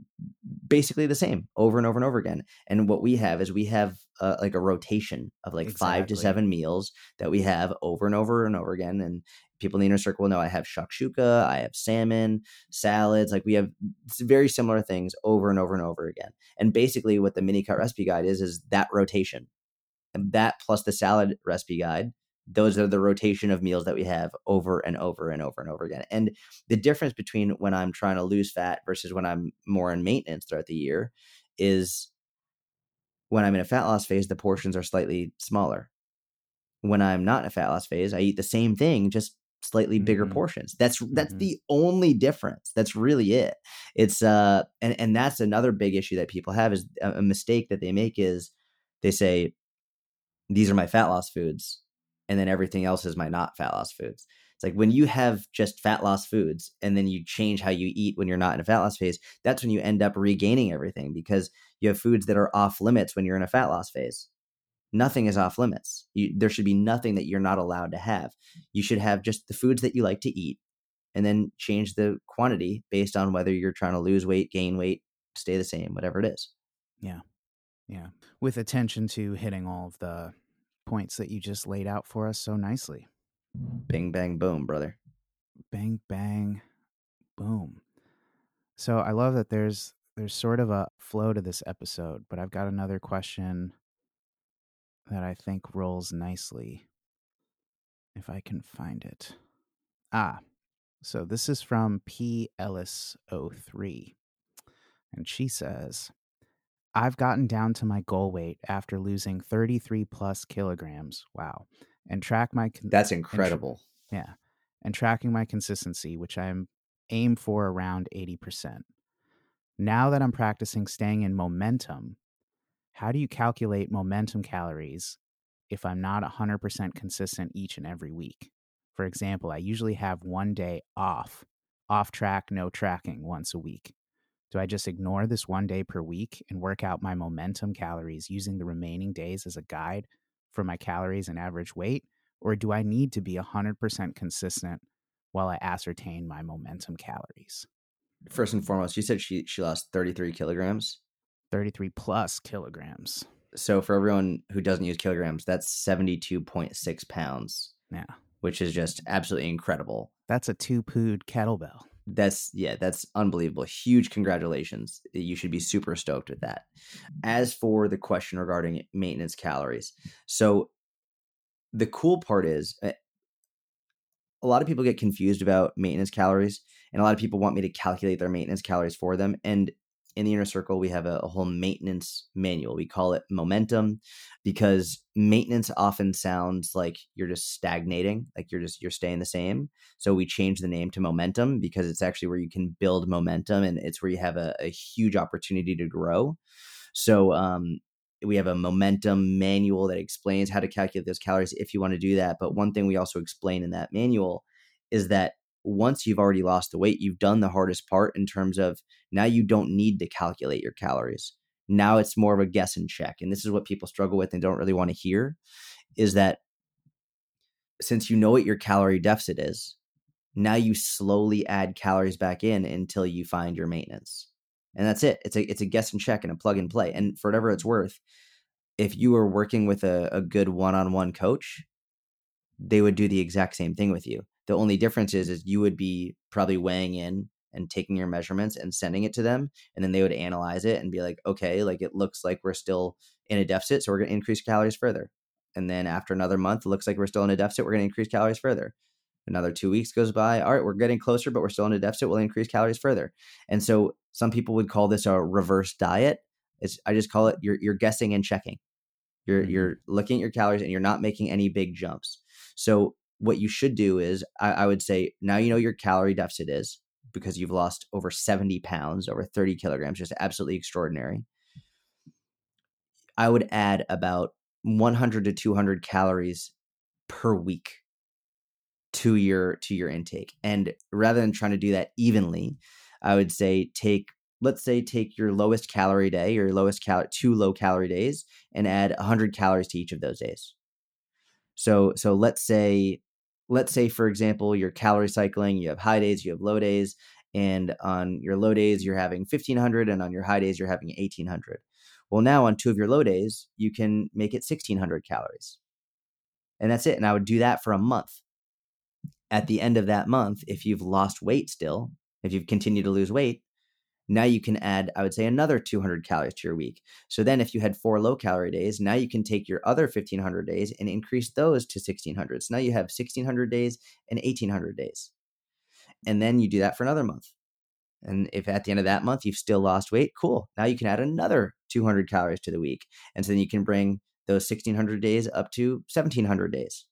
basically the same over and over and over again and what we have is we have uh, like a rotation of like exactly. five to seven meals that we have over and over and over again and people in the inner circle know i have shakshuka i have salmon salads like we have very similar things over and over and over again and basically what the mini cut recipe guide is is that rotation and that plus the salad recipe guide those are the rotation of meals that we have over and over and over and over again. And the difference between when I'm trying to lose fat versus when I'm more in maintenance throughout the year is when I'm in a fat loss phase, the portions are slightly smaller. When I'm not in a fat loss phase, I eat the same thing, just slightly bigger Mhm. portions. That's that's Mhm. the only difference. That's really it. It's uh and and that's another big issue that people have is a, a mistake that they make is they say these are my fat loss foods and then everything else is my not fat loss foods. It's like when you have just fat loss foods and then you change how you eat when you're not in a fat loss phase, that's when you end up regaining everything because you have foods that are off limits when you're in a fat loss phase. Nothing is off limits. You, there should be nothing that you're not allowed to have. You should have just the foods that you like to eat and then change the quantity based on whether you're trying to lose weight, gain weight, stay the same, whatever it is. Yeah. Yeah. With attention to hitting all of the points that you just laid out for us so nicely. Bing, bang, boom, brother. Bang bang boom. So I love that there's there's sort of a flow to this episode, but I've got another question that I think rolls nicely if I can find it. Ah. So this is from P Ellis 03. And she says, I've gotten down to my goal weight after losing 33 plus kilograms. Wow. And track my con- That's incredible. yeah. And tracking my consistency, which I'm aim for around 80%. Now that I'm practicing staying in momentum, how do you calculate momentum calories if I'm not 100% consistent each and every week? For example, I usually have one day off, off track, no tracking once a week. Do I just ignore this one day per week and work out my momentum calories using the remaining days as a guide for my calories and average weight? Or do I need to be 100% consistent while I ascertain my momentum calories? First and foremost, you said she she lost 33 kilograms. 33 plus kilograms. So for everyone who doesn't use kilograms, that's 72.6 pounds, Yeah. which is just absolutely incredible. That's a two pood kettlebell. That's yeah, that's unbelievable. Huge congratulations. You should be super stoked with that. As for the question regarding maintenance calories, so the cool part is uh, a lot of people get confused about maintenance calories, and a lot of people want me to calculate their maintenance calories for them. And in the inner circle, we have a, a whole maintenance manual. We call it momentum because maintenance often sounds like you're just stagnating, like you're just you're staying the same. So we change the name to momentum because it's actually where you can build momentum and it's where you have a, a huge opportunity to grow. So um, we have a momentum manual that explains how to calculate those calories if you want to do that. But one thing we also explain in that manual is that once you've already lost the weight, you've done the hardest part in terms of now you don't need to calculate your calories. Now it's more of a guess and check. And this is what people struggle with and don't really want to hear is that since you know what your calorie deficit is, now you slowly add calories back in until you find your maintenance. And that's it. It's a it's a guess and check and a plug and play. And for whatever it's worth, if you were working with a, a good one-on-one coach, they would do the exact same thing with you. The only difference is is you would be probably weighing in and taking your measurements and sending it to them and then they would analyze it and be like, "Okay, like it looks like we're still in a deficit, so we're going to increase calories further." And then after another month, it looks like we're still in a deficit, we're going to increase calories further. Another 2 weeks goes by, all right, we're getting closer, but we're still in a deficit, we'll increase calories further. And so some people would call this a reverse diet. It's I just call it you're you're guessing and checking. You're Mhm. you're looking at your calories and you're not making any big jumps. So what you should do is I, I would say now you know your calorie deficit is because you've lost over 70 pounds, over 30 kilograms, just absolutely extraordinary. I would add about 100 to 200 calories per week to your to your intake. And rather than trying to do that evenly, I would say take let's say take your lowest calorie day or your lowest cal two low calorie days and add 100 calories to each of those days. So so let's say let's say for example you're calorie cycling, you have high days, you have low days and on your low days you're having 1500 and on your high days you're having 1800. Well now on two of your low days you can make it 1600 calories. And that's it and I would do that for a month. At the end of that month if you've lost weight still, if you've continued to lose weight, now you can add, I would say, another 200 calories to your week. So then, if you had four low calorie days, now you can take your other 1500 days and increase those to 1600. So now you have 1600 days and 1800 days. And then you do that for another month. And if at the end of that month you've still lost weight, cool. Now you can add another 200 calories to the week. And so then you can bring those 1600 days up to 1700 days.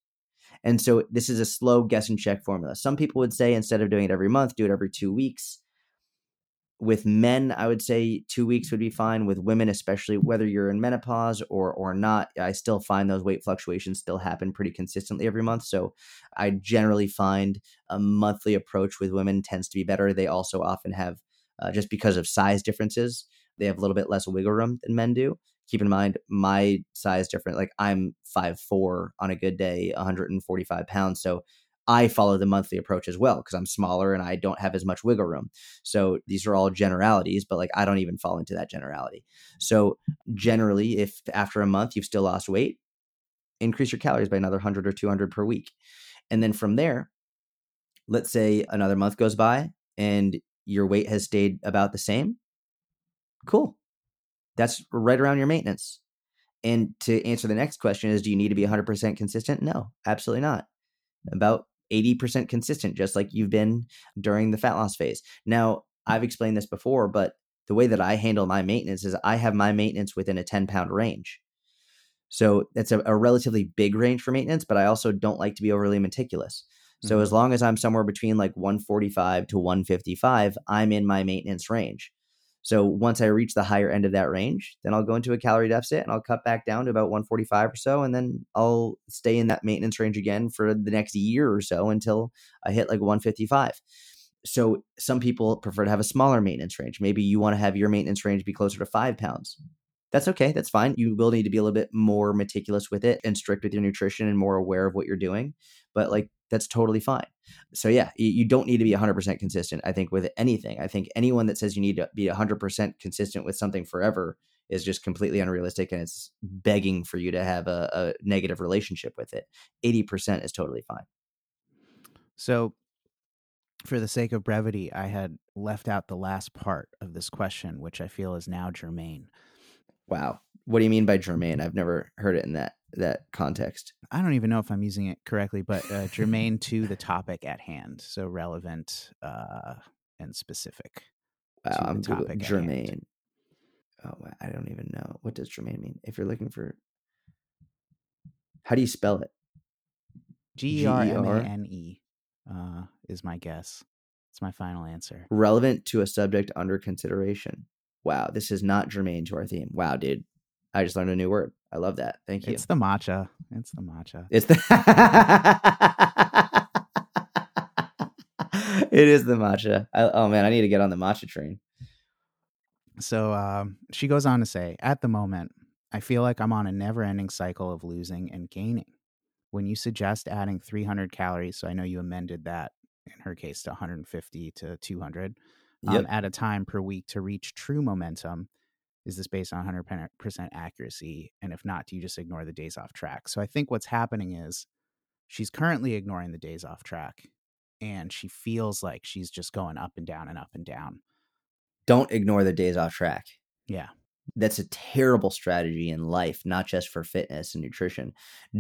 And so this is a slow guess and check formula. Some people would say instead of doing it every month, do it every two weeks with men i would say two weeks would be fine. With women especially whether you're in menopause or or not i still find those weight fluctuations still happen pretty consistently every month. So i generally find a monthly approach with women tends to be better. They also often have uh, just because of size differences they have a little bit less wiggle room than men do. Keep in mind my size different like i'm five four on a good day 145 pounds. So I follow the monthly approach as well because I'm smaller and I don't have as much wiggle room. So these are all generalities, but like I don't even fall into that generality. So generally, if after a month you've still lost weight, increase your calories by another 100 or 200 per week. And then from there, let's say another month goes by and your weight has stayed about the same. Cool. That's right around your maintenance. And to answer the next question is do you need to be 100% consistent? No, absolutely not. About 80% consistent, just like you've been during the fat loss phase. Now, I've explained this before, but the way that I handle my maintenance is I have my maintenance within a 10 pound range. So it's a, a relatively big range for maintenance, but I also don't like to be overly meticulous. So mm-hmm. as long as I'm somewhere between like 145 to 155, I'm in my maintenance range. So once I reach the higher end of that range, then I'll go into a calorie deficit and I'll cut back down to about 145 or so. And then I'll stay in that maintenance range again for the next year or so until I hit like 155. So some people prefer to have a smaller maintenance range. Maybe you want to have your maintenance range be closer to five pounds. That's okay. That's fine. You will need to be a little bit more meticulous with it and strict with your nutrition and more aware of what you're doing. But like that's totally fine. So yeah, you don't need to be 100% consistent. I think with anything, I think anyone that says you need to be 100% consistent with something forever is just completely unrealistic and it's begging for you to have a, a negative relationship with it. 80% is totally fine. So for the sake of brevity, I had left out the last part of this question, which I feel is now germane. Wow. What do you mean by germane? I've never heard it in that that context. I don't even know if I'm using it correctly, but uh, germane to the topic at hand, so relevant uh, and specific. Wow, I'm Googling germane. Oh, I don't even know what does germane mean. If you're looking for, how do you spell it? G E R M A N E uh, is my guess. It's my final answer. Relevant to a subject under consideration. Wow, this is not germane to our theme. Wow, dude. I just learned a new word. I love that. Thank you. It's the matcha. It's the matcha. It's the It is the matcha. I, oh man, I need to get on the matcha train. So um, she goes on to say, at the moment, I feel like I'm on a never-ending cycle of losing and gaining. When you suggest adding 300 calories, so I know you amended that in her case to 150 to 200 um, yep. at a time per week to reach true momentum, is this based on 100% accuracy? And if not, do you just ignore the days off track? So I think what's happening is she's currently ignoring the days off track and she feels like she's just going up and down and up and down. Don't ignore the days off track. Yeah. That's a terrible strategy in life, not just for fitness and nutrition.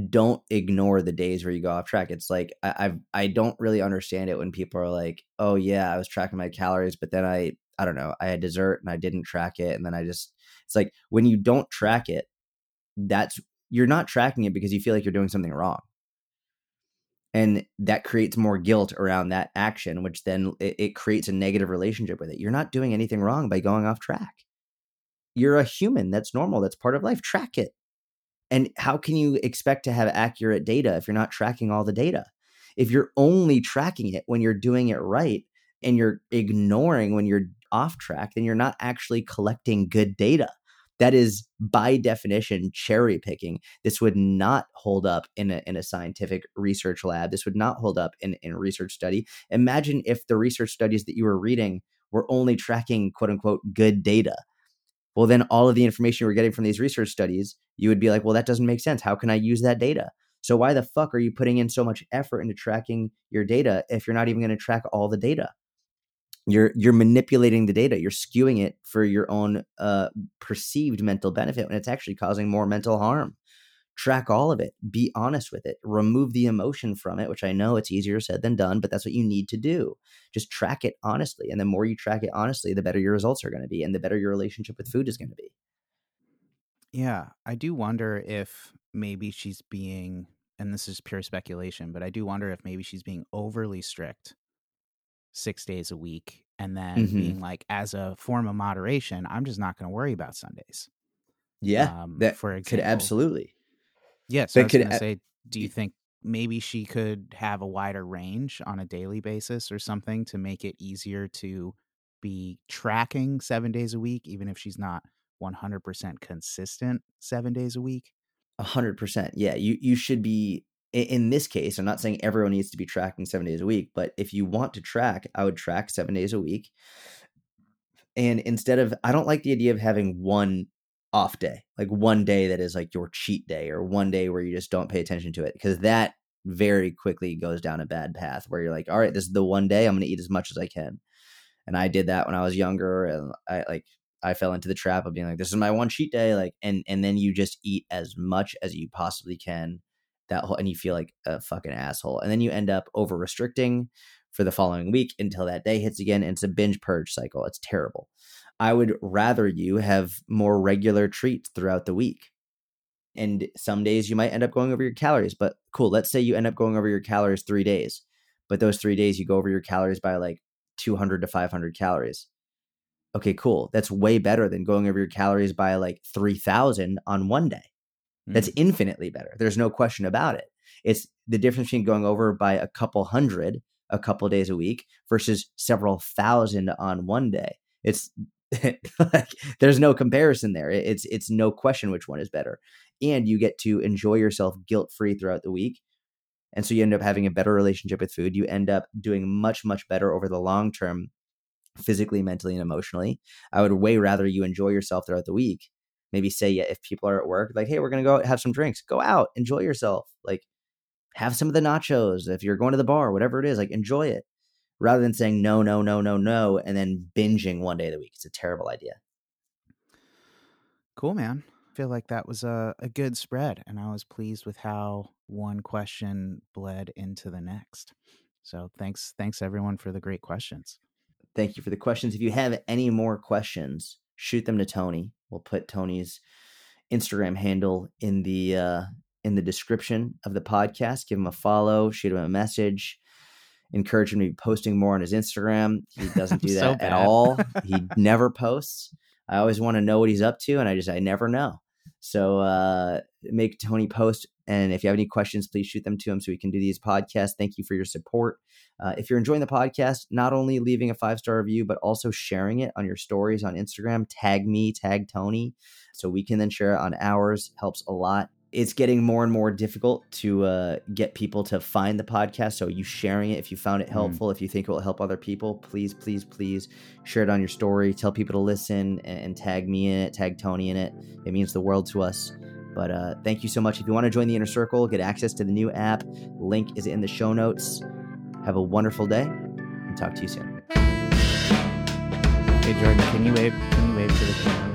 Don't ignore the days where you go off track. It's like I, I don't really understand it when people are like, "Oh yeah, I was tracking my calories, but then I I don't know, I had dessert and I didn't track it. And then I just, it's like when you don't track it, that's, you're not tracking it because you feel like you're doing something wrong. And that creates more guilt around that action, which then it, it creates a negative relationship with it. You're not doing anything wrong by going off track. You're a human. That's normal. That's part of life. Track it. And how can you expect to have accurate data if you're not tracking all the data? If you're only tracking it when you're doing it right and you're ignoring when you're off track, then you're not actually collecting good data. That is by definition cherry picking. This would not hold up in a, in a scientific research lab. This would not hold up in, in a research study. Imagine if the research studies that you were reading were only tracking quote unquote good data. Well, then all of the information you were getting from these research studies, you would be like, well, that doesn't make sense. How can I use that data? So why the fuck are you putting in so much effort into tracking your data if you're not even going to track all the data? you're you're manipulating the data you're skewing it for your own uh, perceived mental benefit when it's actually causing more mental harm track all of it be honest with it remove the emotion from it which i know it's easier said than done but that's what you need to do just track it honestly and the more you track it honestly the better your results are going to be and the better your relationship with food is going to be yeah i do wonder if maybe she's being and this is pure speculation but i do wonder if maybe she's being overly strict six days a week and then mm-hmm. being like as a form of moderation i'm just not going to worry about sundays yeah um, that for example. could absolutely yes yeah, so i was going to say do you think maybe she could have a wider range on a daily basis or something to make it easier to be tracking seven days a week even if she's not 100% consistent seven days a week 100% yeah you you should be in this case, I'm not saying everyone needs to be tracking seven days a week, but if you want to track, I would track seven days a week. And instead of, I don't like the idea of having one off day, like one day that is like your cheat day or one day where you just don't pay attention to it, because that very quickly goes down a bad path where you're like, all right, this is the one day I'm going to eat as much as I can. And I did that when I was younger. And I like, I fell into the trap of being like, this is my one cheat day. Like, and, and then you just eat as much as you possibly can that whole and you feel like a fucking asshole and then you end up over restricting for the following week until that day hits again and it's a binge purge cycle it's terrible i would rather you have more regular treats throughout the week and some days you might end up going over your calories but cool let's say you end up going over your calories 3 days but those 3 days you go over your calories by like 200 to 500 calories okay cool that's way better than going over your calories by like 3000 on one day that's mm. infinitely better. There's no question about it. It's the difference between going over by a couple hundred a couple days a week versus several thousand on one day. It's like there's no comparison there. It's it's no question which one is better. And you get to enjoy yourself guilt free throughout the week. And so you end up having a better relationship with food. You end up doing much, much better over the long term, physically, mentally, and emotionally. I would way rather you enjoy yourself throughout the week maybe say yeah, if people are at work like hey we're gonna go have some drinks go out enjoy yourself like have some of the nachos if you're going to the bar whatever it is like enjoy it rather than saying no no no no no and then binging one day of the week. It's a terrible idea. Cool man. I feel like that was a, a good spread and i was pleased with how one question bled into the next. So thanks thanks everyone for the great questions. Thank you for the questions. If you have any more questions shoot them to tony. We'll put Tony's Instagram handle in the uh, in the description of the podcast. Give him a follow, shoot him a message, encourage him to be posting more on his Instagram. He doesn't do that so at all. he never posts. I always want to know what he's up to, and I just I never know. So uh, make Tony post. And if you have any questions, please shoot them to him so we can do these podcasts. Thank you for your support. Uh, if you're enjoying the podcast, not only leaving a five star review, but also sharing it on your stories on Instagram. Tag me, tag Tony, so we can then share it on ours. Helps a lot it's getting more and more difficult to uh, get people to find the podcast. So you sharing it, if you found it mm. helpful, mm. if you think it will help other people, please, please, please share it on your story. Tell people to listen and, and tag me in it, tag Tony in it. It means the world to us. But uh, thank you so much. If you want to join the inner circle, get access to the new app. Link is in the show notes. Have a wonderful day, and talk to you soon. Hey Jordan, can you wave? Can you wave to the camera?